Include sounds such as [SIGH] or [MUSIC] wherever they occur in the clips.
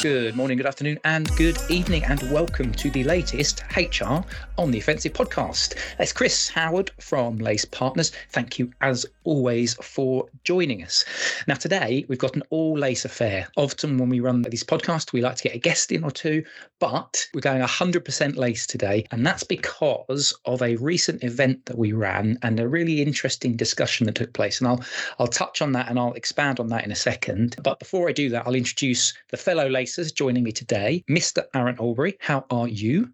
Good morning, good afternoon, and good evening, and welcome to the latest HR on the Offensive podcast. It's Chris Howard from Lace Partners. Thank you, as always, for joining us. Now, today we've got an all lace affair. Often, when we run these podcasts, we like to get a guest in or two, but we're going 100% lace today, and that's because of a recent event that we ran and a really interesting discussion that took place. And I'll I'll touch on that and I'll expand on that in a second. But before I do that, I'll introduce the fellow lace joining me today. Mr. Aaron Alburey, how are you?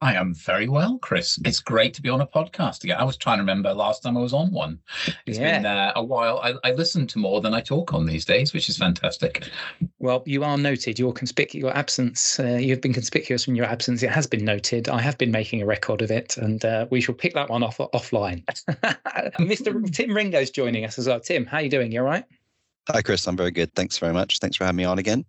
I am very well, Chris. It's great to be on a podcast again. I was trying to remember last time I was on one. It's yeah. been uh, a while. I, I, listen to more than I talk on these days, which is fantastic. Well, you are noted. Your conspic- your absence. Uh, you've been conspicuous in your absence. It has been noted. I have been making a record of it, and uh, we shall pick that one off offline. [LAUGHS] Mr. Tim Ringo's joining us as well. Tim, how are you doing? You all right? Hi, Chris. I'm very good. Thanks very much. Thanks for having me on again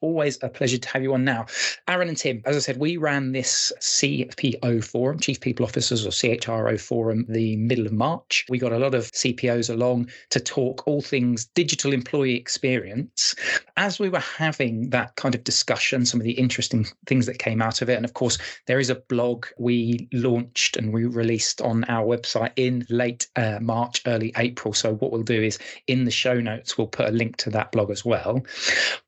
always a pleasure to have you on now. Aaron and Tim, as I said, we ran this CPO forum, Chief People Officers or CHRO forum, the middle of March. We got a lot of CPOs along to talk all things digital employee experience. As we were having that kind of discussion, some of the interesting things that came out of it, and of course, there is a blog we launched and we released on our website in late uh, March, early April. So, what we'll do is in the show notes, we'll put a link to that blog as well.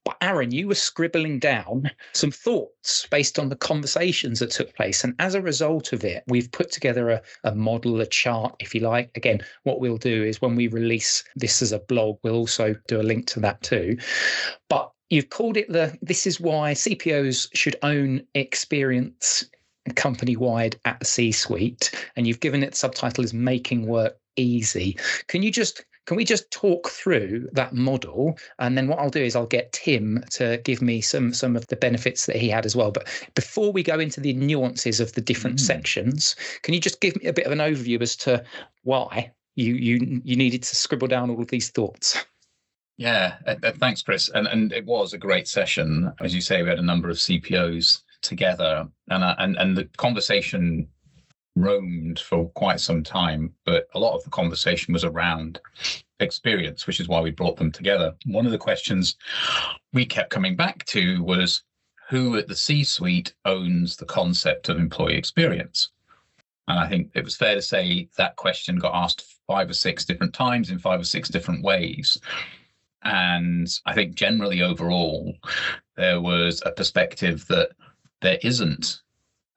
But Aaron, you were scribbling down some thoughts based on the conversations that took place. And as a result of it, we've put together a, a model, a chart, if you like. Again, what we'll do is when we release this as a blog, we'll also do a link to that too. But you've called it the this is why CPOs should own experience company wide at the C suite. And you've given it subtitle as making work easy. Can you just can we just talk through that model? And then what I'll do is I'll get Tim to give me some some of the benefits that he had as well. But before we go into the nuances of the different mm. sections, can you just give me a bit of an overview as to why you you you needed to scribble down all of these thoughts? Yeah, uh, uh, thanks, Chris. And and it was a great session. As you say, we had a number of CPOs together, and uh, and and the conversation roamed for quite some time, but a lot of the conversation was around experience, which is why we brought them together. One of the questions we kept coming back to was who at the C suite owns the concept of employee experience? And I think it was fair to say that question got asked five or six different times in five or six different ways. And I think generally overall, there was a perspective that there isn't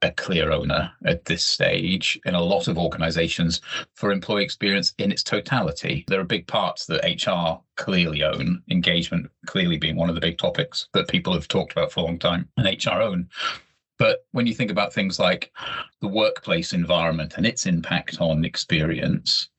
a clear owner at this stage in a lot of organizations for employee experience in its totality. There are big parts that HR clearly own, engagement clearly being one of the big topics that people have talked about for a long time, and HR own. But when you think about things like the workplace environment and its impact on experience,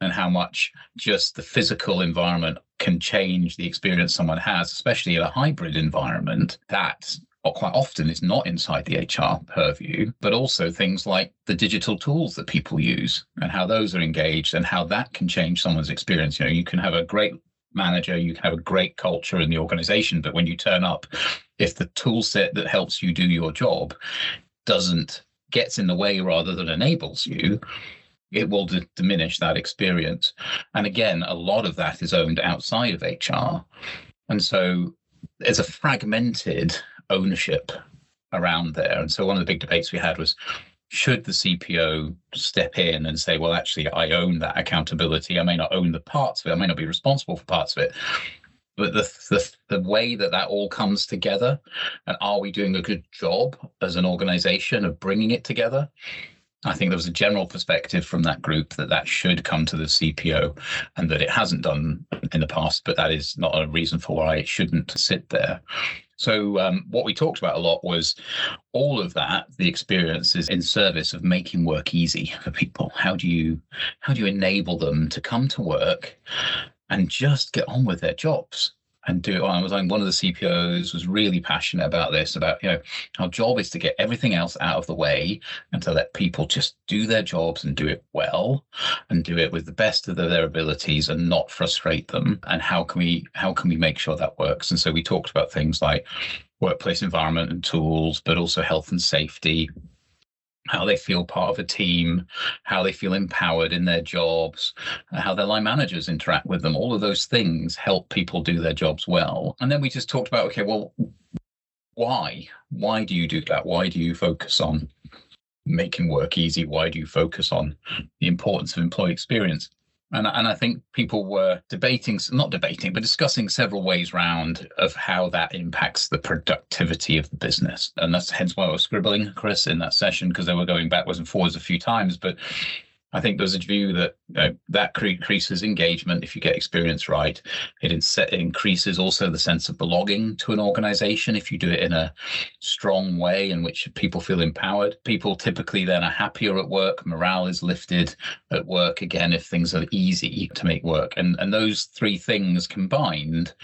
and how much just the physical environment can change the experience someone has, especially in a hybrid environment, that quite often is not inside the HR purview, but also things like the digital tools that people use and how those are engaged and how that can change someone's experience. You know, you can have a great manager, you can have a great culture in the organization, but when you turn up, if the tool set that helps you do your job doesn't gets in the way rather than enables you, it will d- diminish that experience. And again, a lot of that is owned outside of HR. And so there's a fragmented ownership around there. And so one of the big debates we had was should the CPO step in and say, well, actually, I own that accountability. I may not own the parts of it. I may not be responsible for parts of it. But the, the the way that that all comes together, and are we doing a good job as an organization of bringing it together? I think there was a general perspective from that group that that should come to the CPO and that it hasn't done in the past, but that is not a reason for why it shouldn't sit there. So um, what we talked about a lot was all of that, the experiences in service of making work easy for people. How do you how do you enable them to come to work and just get on with their jobs? And do it. I was one of the CPOs was really passionate about this, about you know our job is to get everything else out of the way and to let people just do their jobs and do it well and do it with the best of their abilities and not frustrate them. And how can we how can we make sure that works? And so we talked about things like workplace environment and tools, but also health and safety, how they feel part of a team, how they feel empowered in their jobs, uh, how their line managers interact with them. All of those things help people do their jobs well. And then we just talked about okay, well, why? Why do you do that? Why do you focus on making work easy? Why do you focus on the importance of employee experience? And, and I think people were debating, not debating, but discussing several ways round of how that impacts the productivity of the business. And that's hence why I was scribbling, Chris, in that session, because they were going backwards and forwards a few times. But I think there's a view that you know, that increases engagement if you get experience right. It, it increases also the sense of belonging to an organization if you do it in a strong way in which people feel empowered. People typically then are happier at work. Morale is lifted at work again if things are easy to make work. And and those three things combined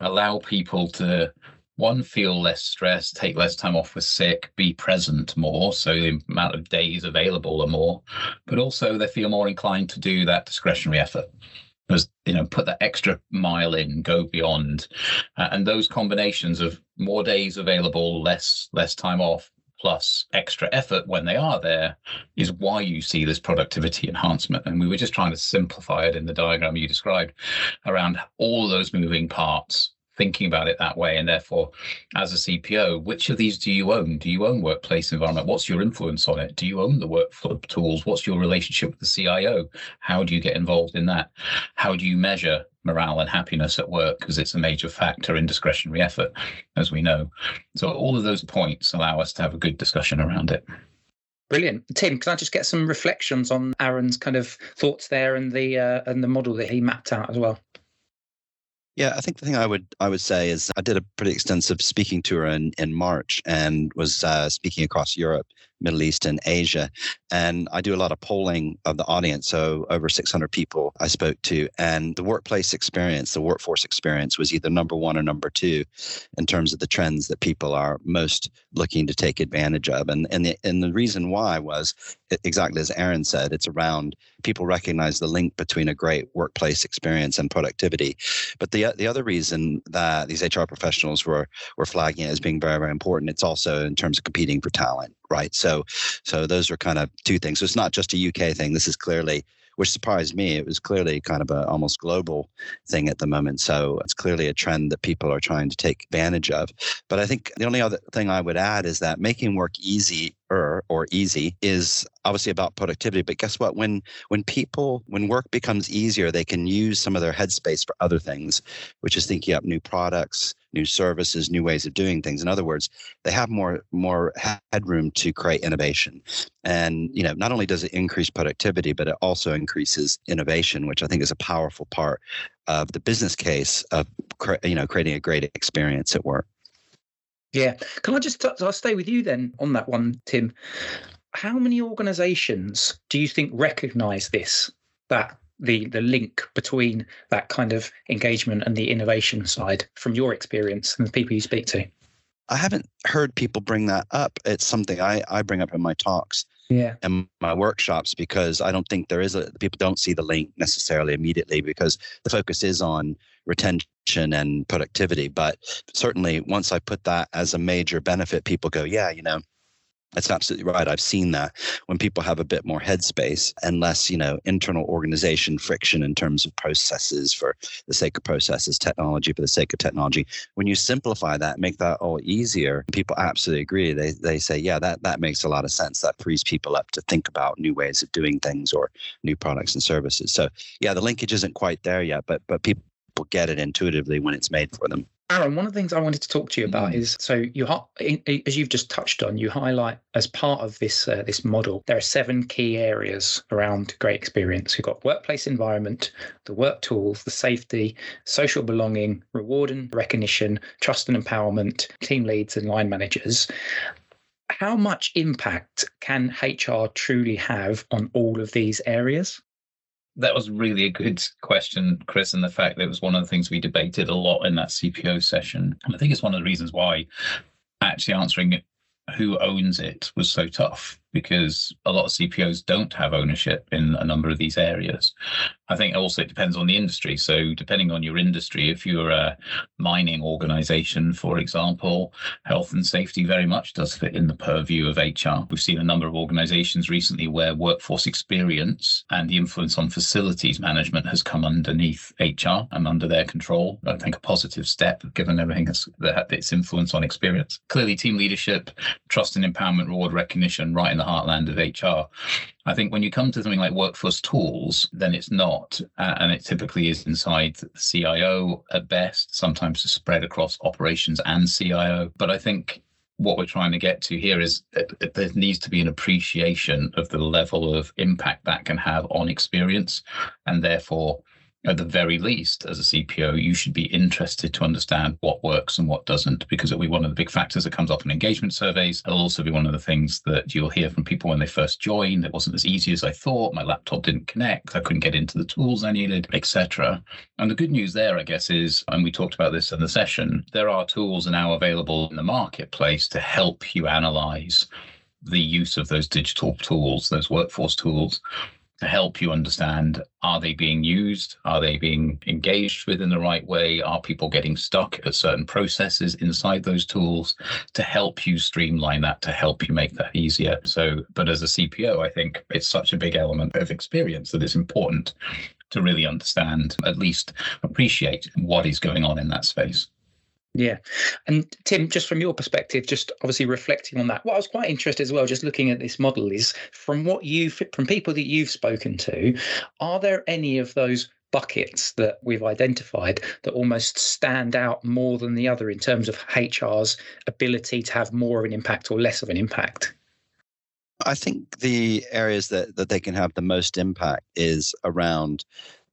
allow people to one feel less stress, take less time off with sick be present more so the amount of days available are more but also they feel more inclined to do that discretionary effort as you know put that extra mile in go beyond uh, and those combinations of more days available less less time off plus extra effort when they are there is why you see this productivity enhancement. And we were just trying to simplify it in the diagram you described around all those moving parts thinking about it that way. And therefore, as a CPO, which of these do you own? Do you own workplace environment? What's your influence on it? Do you own the workflow tools? What's your relationship with the CIO? How do you get involved in that? How do you measure morale and happiness at work? Because it's a major factor in discretionary effort, as we know. So all of those points allow us to have a good discussion around it. Brilliant, Tim. Can I just get some reflections on Aaron's kind of thoughts there and the uh, and the model that he mapped out as well? Yeah, I think the thing I would I would say is I did a pretty extensive speaking tour in in March and was uh, speaking across Europe Middle East and Asia. And I do a lot of polling of the audience. So over 600 people I spoke to. And the workplace experience, the workforce experience was either number one or number two in terms of the trends that people are most looking to take advantage of. And, and, the, and the reason why was exactly as Aaron said, it's around people recognize the link between a great workplace experience and productivity. But the, the other reason that these HR professionals were, were flagging it as being very, very important, it's also in terms of competing for talent right? So, so those are kind of two things. So it's not just a UK thing. This is clearly, which surprised me. It was clearly kind of a almost global thing at the moment. So it's clearly a trend that people are trying to take advantage of. But I think the only other thing I would add is that making work easy or easy is obviously about productivity but guess what? When when people when work becomes easier they can use some of their headspace for other things which is thinking up new products new services new ways of doing things. In other words they have more more headroom to create innovation. And you know not only does it increase productivity but it also increases innovation which i think is a powerful part of the business case of you know creating a great experience at work yeah. Can I just I'll stay with you then on that one, Tim? How many organizations do you think recognize this, that the the link between that kind of engagement and the innovation side from your experience and the people you speak to? I haven't heard people bring that up. It's something I, I bring up in my talks yeah. and my workshops because I don't think there is a people don't see the link necessarily immediately because the focus is on retention and productivity. But certainly once I put that as a major benefit, people go, yeah, you know, that's absolutely right. I've seen that when people have a bit more headspace and less, you know, internal organization friction in terms of processes for the sake of processes, technology for the sake of technology. When you simplify that, make that all easier, people absolutely agree. They they say, yeah, that that makes a lot of sense. That frees people up to think about new ways of doing things or new products and services. So yeah, the linkage isn't quite there yet, but but people get it intuitively when it's made for them. Aaron, one of the things I wanted to talk to you about mm. is so you as you've just touched on, you highlight as part of this uh, this model there are seven key areas around great experience. You've got workplace environment, the work tools, the safety, social belonging, reward and recognition, trust and empowerment, team leads and line managers. How much impact can HR truly have on all of these areas? That was really a good question, Chris, and the fact that it was one of the things we debated a lot in that CPO session. And I think it's one of the reasons why actually answering who owns it was so tough because a lot of CPOs don't have ownership in a number of these areas. I think also it depends on the industry. So, depending on your industry, if you're a mining organization, for example, health and safety very much does fit in the purview of HR. We've seen a number of organizations recently where workforce experience and the influence on facilities management has come underneath HR and under their control. I think a positive step given everything that its influence on experience. Clearly, team leadership, trust and empowerment, reward recognition, right the heartland of HR. I think when you come to something like workforce tools, then it's not, uh, and it typically is inside the CIO at best, sometimes spread across operations and CIO. But I think what we're trying to get to here is that there needs to be an appreciation of the level of impact that can have on experience, and therefore at the very least, as a CPO, you should be interested to understand what works and what doesn't, because it'll be one of the big factors that comes up in engagement surveys. It'll also be one of the things that you'll hear from people when they first join. It wasn't as easy as I thought. My laptop didn't connect. I couldn't get into the tools I needed, etc. And the good news there, I guess, is, and we talked about this in the session, there are tools now available in the marketplace to help you analyze the use of those digital tools, those workforce tools, to help you understand are they being used? Are they being engaged with in the right way? Are people getting stuck at certain processes inside those tools to help you streamline that, to help you make that easier? So, but as a CPO, I think it's such a big element of experience that it's important to really understand, at least appreciate what is going on in that space. Yeah. And Tim, just from your perspective, just obviously reflecting on that, what I was quite interested as well, just looking at this model, is from what you've, from people that you've spoken to, are there any of those buckets that we've identified that almost stand out more than the other in terms of HR's ability to have more of an impact or less of an impact? I think the areas that, that they can have the most impact is around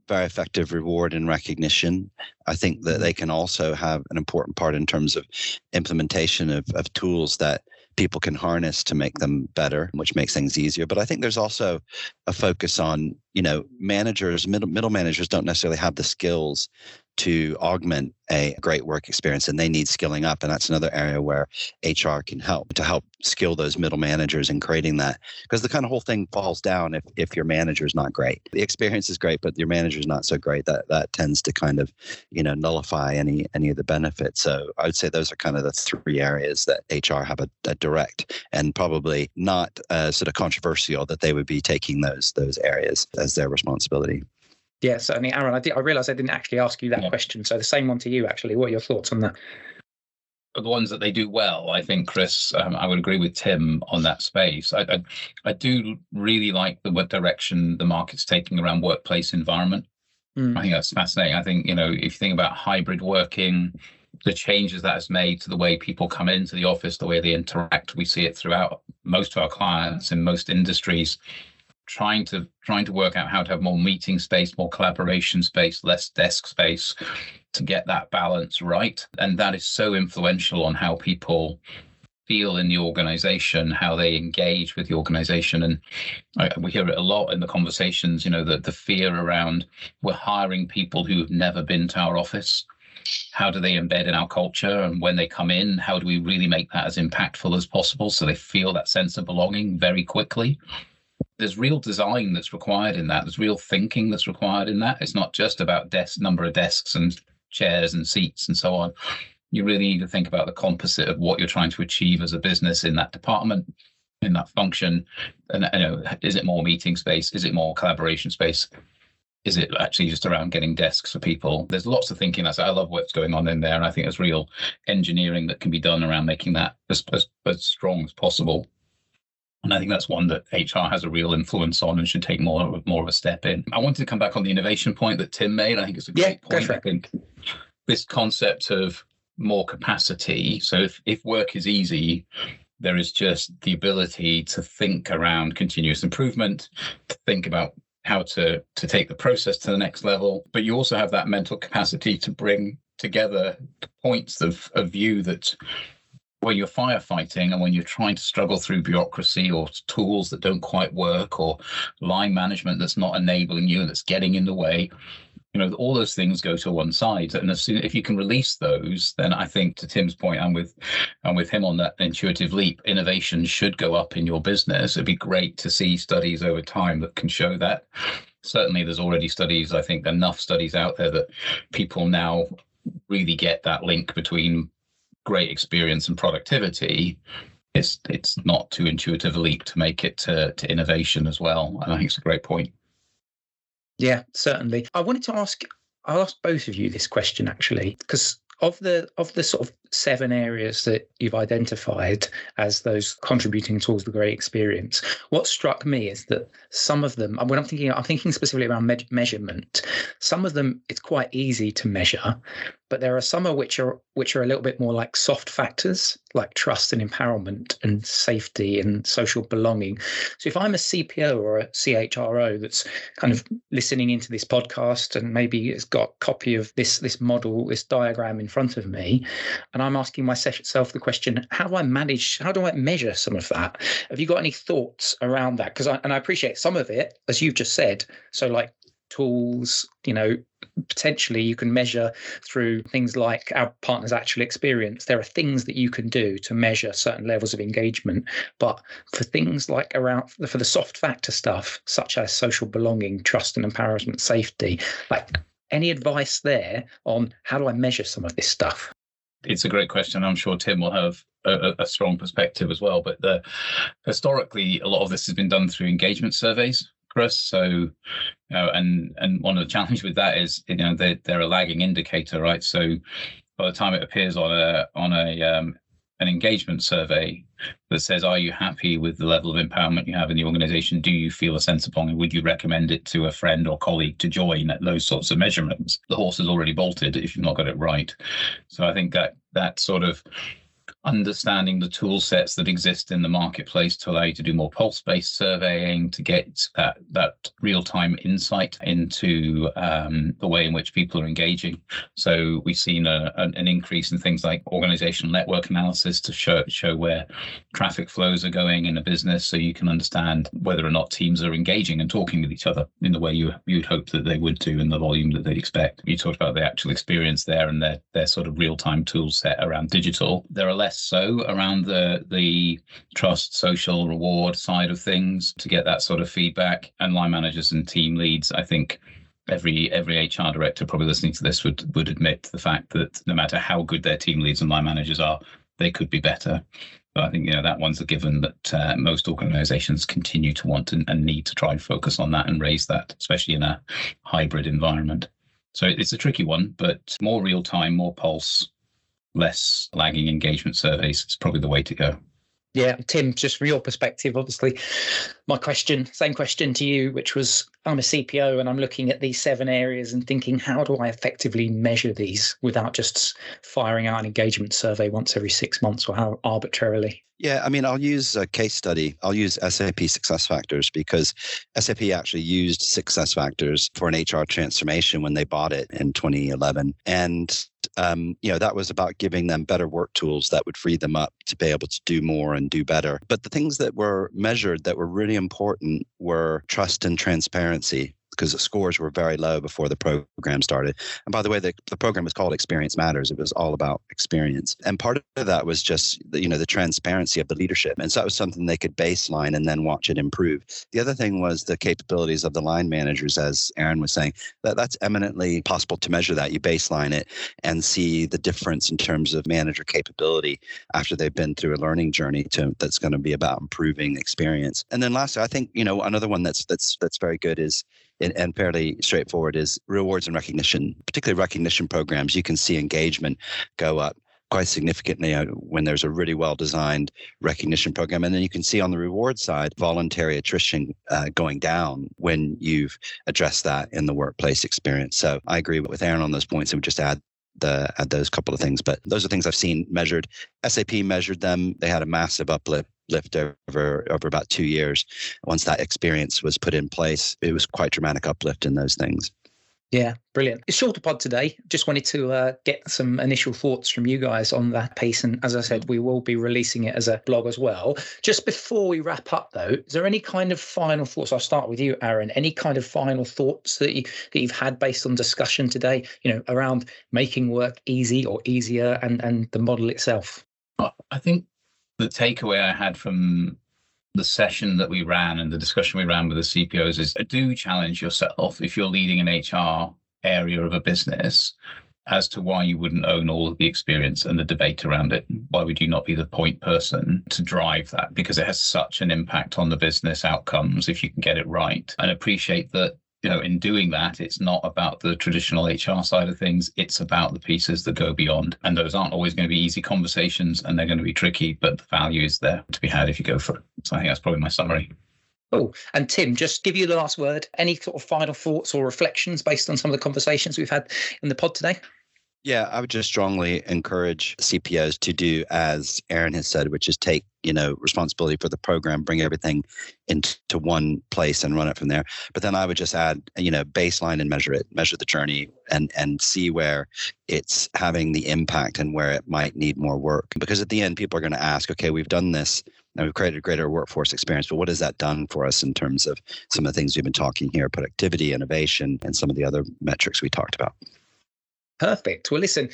very effective reward and recognition. I think that they can also have an important part in terms of implementation of, of tools that people can harness to make them better, which makes things easier. But I think there's also a focus on, you know, managers, middle middle managers don't necessarily have the skills to augment a great work experience and they need skilling up and that's another area where hr can help to help skill those middle managers in creating that because the kind of whole thing falls down if, if your manager is not great. The experience is great but your manager is not so great that that tends to kind of you know nullify any any of the benefits. So i would say those are kind of the three areas that hr have a, a direct and probably not uh, sort of controversial that they would be taking those those areas as their responsibility yeah, certainly, Aaron. I did. I realised I didn't actually ask you that yeah. question, so the same one to you. Actually, what are your thoughts on that? The ones that they do well, I think, Chris, um, I would agree with Tim on that space. I, I, I do really like the what direction the market's taking around workplace environment. Mm. I think that's fascinating. I think you know if you think about hybrid working, the changes that has made to the way people come into the office, the way they interact, we see it throughout most of our clients in most industries trying to trying to work out how to have more meeting space, more collaboration space, less desk space to get that balance right. And that is so influential on how people feel in the organization, how they engage with the organization. And I, we hear it a lot in the conversations, you know, that the fear around we're hiring people who have never been to our office. How do they embed in our culture? And when they come in, how do we really make that as impactful as possible so they feel that sense of belonging very quickly? There's real design that's required in that. There's real thinking that's required in that. It's not just about desk number of desks and chairs and seats and so on. You really need to think about the composite of what you're trying to achieve as a business in that department, in that function. And you know, is it more meeting space? Is it more collaboration space? Is it actually just around getting desks for people? There's lots of thinking. I love what's going on in there, and I think there's real engineering that can be done around making that as, as, as strong as possible. And I think that's one that HR has a real influence on and should take more more of a step in. I wanted to come back on the innovation point that Tim made. I think it's a great yeah, point. I think this concept of more capacity. So if, if work is easy, there is just the ability to think around continuous improvement, to think about how to to take the process to the next level. But you also have that mental capacity to bring together points of, of view that when you're firefighting and when you're trying to struggle through bureaucracy or tools that don't quite work or line management that's not enabling you and that's getting in the way you know all those things go to one side. And as soon if you can release those then i think to tim's point i'm with i'm with him on that intuitive leap innovation should go up in your business. It'd be great to see studies over time that can show that. Certainly there's already studies i think enough studies out there that people now really get that link between great experience and productivity it's it's not too intuitive a leap to make it to, to innovation as well and i think it's a great point yeah, certainly. I wanted to ask I'll ask both of you this question actually, because of the of the sort of seven areas that you've identified as those contributing towards the great experience, what struck me is that some of them, when I'm thinking, I'm thinking specifically around me- measurement. Some of them it's quite easy to measure, but there are some of which are which are a little bit more like soft factors, like trust and empowerment and safety and social belonging. So if I'm a CPO or a CHRO that's kind of listening into this podcast and maybe it's got copy of this this model, this diagram in front of me, and I'm asking myself the question: How do I manage? How do I measure some of that? Have you got any thoughts around that? Because I and I appreciate some of it, as you've just said. So like tools, you know, potentially you can measure through things like our partner's actual experience. There are things that you can do to measure certain levels of engagement. But for things like around for the soft factor stuff, such as social belonging, trust and empowerment, safety, like any advice there on how do I measure some of this stuff? It's a great question. I'm sure Tim will have a, a, strong perspective as well. But the, historically, a lot of this has been done through engagement surveys, Chris. So, and and one of the [LAUGHS] challenges with that is, you know, they, they're a lagging indicator, right? So, by the time it appears on a on a um, an engagement survey that says, Are you happy with the level of empowerment you have in the organization? Do you feel a sense of belonging? Would you recommend it to a friend or colleague to join at those sorts of measurements? The horse has already bolted if you've not got it right. So I think that that sort of understanding the tool sets that exist in the marketplace to allow you to do more pulse-based surveying to get that that real-time insight into um, the way in which people are engaging. So we've seen a, an increase in things like organizational network analysis to show show where traffic flows are going in a business, so you can understand whether or not teams are engaging and talking with each other in the way you you'd hope that they would do in the volume that they'd expect. You talked about the actual experience there and their their sort of real-time tool set around digital. There are less so around the the trust, social reward side of things to get that sort of feedback. And line managers and team leads, I think every every HR director probably listening to this would would admit the fact that no matter how good their team leads and line managers are, they could be better. But I think you know that one's a given that uh, most organisations continue to want and, and need to try and focus on that and raise that, especially in a hybrid environment. So it's a tricky one, but more real time, more pulse, less lagging engagement surveys is probably the way to go. Yeah, Tim, just from your perspective, obviously, my question, same question to you, which was I'm a CPO and I'm looking at these seven areas and thinking, how do I effectively measure these without just firing out an engagement survey once every six months or how arbitrarily? Yeah, I mean, I'll use a case study. I'll use SAP Success Factors because SAP actually used Success Factors for an HR transformation when they bought it in 2011. And um, you know, that was about giving them better work tools that would free them up to be able to do more and do better. But the things that were measured that were really important were trust and transparency because the scores were very low before the program started. And by the way, the, the program was called Experience Matters. It was all about experience. And part of that was just, the, you know, the transparency of the leadership. And so that was something they could baseline and then watch it improve. The other thing was the capabilities of the line managers, as Aaron was saying, that that's eminently possible to measure that. You baseline it and see the difference in terms of manager capability after they've been through a learning journey to that's going to be about improving experience. And then lastly, I think, you know, another one that's that's that's very good is and, and fairly straightforward is rewards and recognition, particularly recognition programs. You can see engagement go up quite significantly uh, when there's a really well designed recognition program. And then you can see on the reward side, voluntary attrition uh, going down when you've addressed that in the workplace experience. So I agree with Aaron on those points and would just add the add those couple of things. But those are things I've seen measured. SAP measured them. They had a massive uplift lift over over about two years. Once that experience was put in place, it was quite dramatic uplift in those things. Yeah, brilliant. It's shorter pod today. Just wanted to uh, get some initial thoughts from you guys on that piece. And as I said, we will be releasing it as a blog as well. Just before we wrap up, though, is there any kind of final thoughts? I'll start with you, Aaron. Any kind of final thoughts that, you, that you've had based on discussion today, you know, around making work easy or easier and, and the model itself? I think the takeaway I had from the session that we ran and the discussion we ran with the CPOs is do challenge yourself if you're leading an HR area of a business as to why you wouldn't own all of the experience and the debate around it. Why would you not be the point person to drive that? Because it has such an impact on the business outcomes if you can get it right. And appreciate that you know, in doing that, it's not about the traditional HR side of things. It's about the pieces that go beyond. And those aren't always going to be easy conversations and they're going to be tricky, but the value is there to be had if you go for it. So I think that's probably my summary. Oh, and Tim, just give you the last word. Any sort of final thoughts or reflections based on some of the conversations we've had in the pod today? Yeah, I would just strongly encourage CPOs to do as Aaron has said, which is take you know responsibility for the program, bring everything into one place and run it from there. But then I would just add, you know, baseline and measure it, measure the journey, and and see where it's having the impact and where it might need more work. Because at the end, people are going to ask, okay, we've done this. And we've created a greater workforce experience, but what has that done for us in terms of some of the things we've been talking here, productivity, innovation, and some of the other metrics we talked about? Perfect. Well, listen,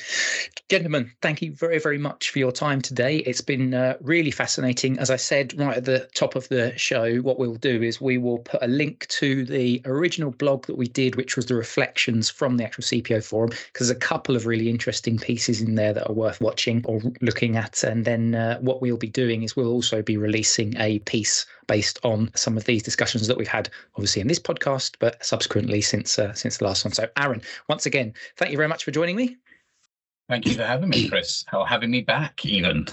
gentlemen, thank you very, very much for your time today. It's been uh, really fascinating. As I said right at the top of the show, what we'll do is we will put a link to the original blog that we did, which was the reflections from the actual CPO forum, because there's a couple of really interesting pieces in there that are worth watching or looking at. And then uh, what we'll be doing is we'll also be releasing a piece based on some of these discussions that we've had, obviously in this podcast, but subsequently since uh, since the last one. So, Aaron, once again, thank you very much for joining me. Thank you for having me, Chris, or having me back, even.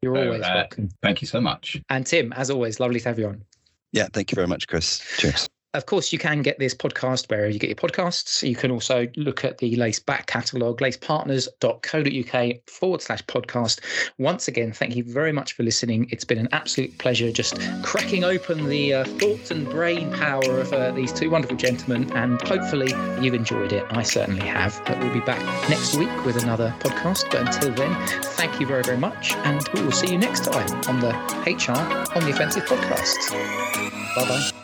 You're so, always uh, welcome. Thank you so much. And Tim, as always, lovely to have you on. Yeah, thank you very much, Chris. Cheers. Of course, you can get this podcast wherever you get your podcasts. You can also look at the Lace back catalogue, lacepartners.co.uk forward slash podcast. Once again, thank you very much for listening. It's been an absolute pleasure just cracking open the uh, thoughts and brain power of uh, these two wonderful gentlemen. And hopefully, you've enjoyed it. I certainly have. But we'll be back next week with another podcast. But until then, thank you very, very much. And we will see you next time on the HR on the Offensive podcast. Bye bye.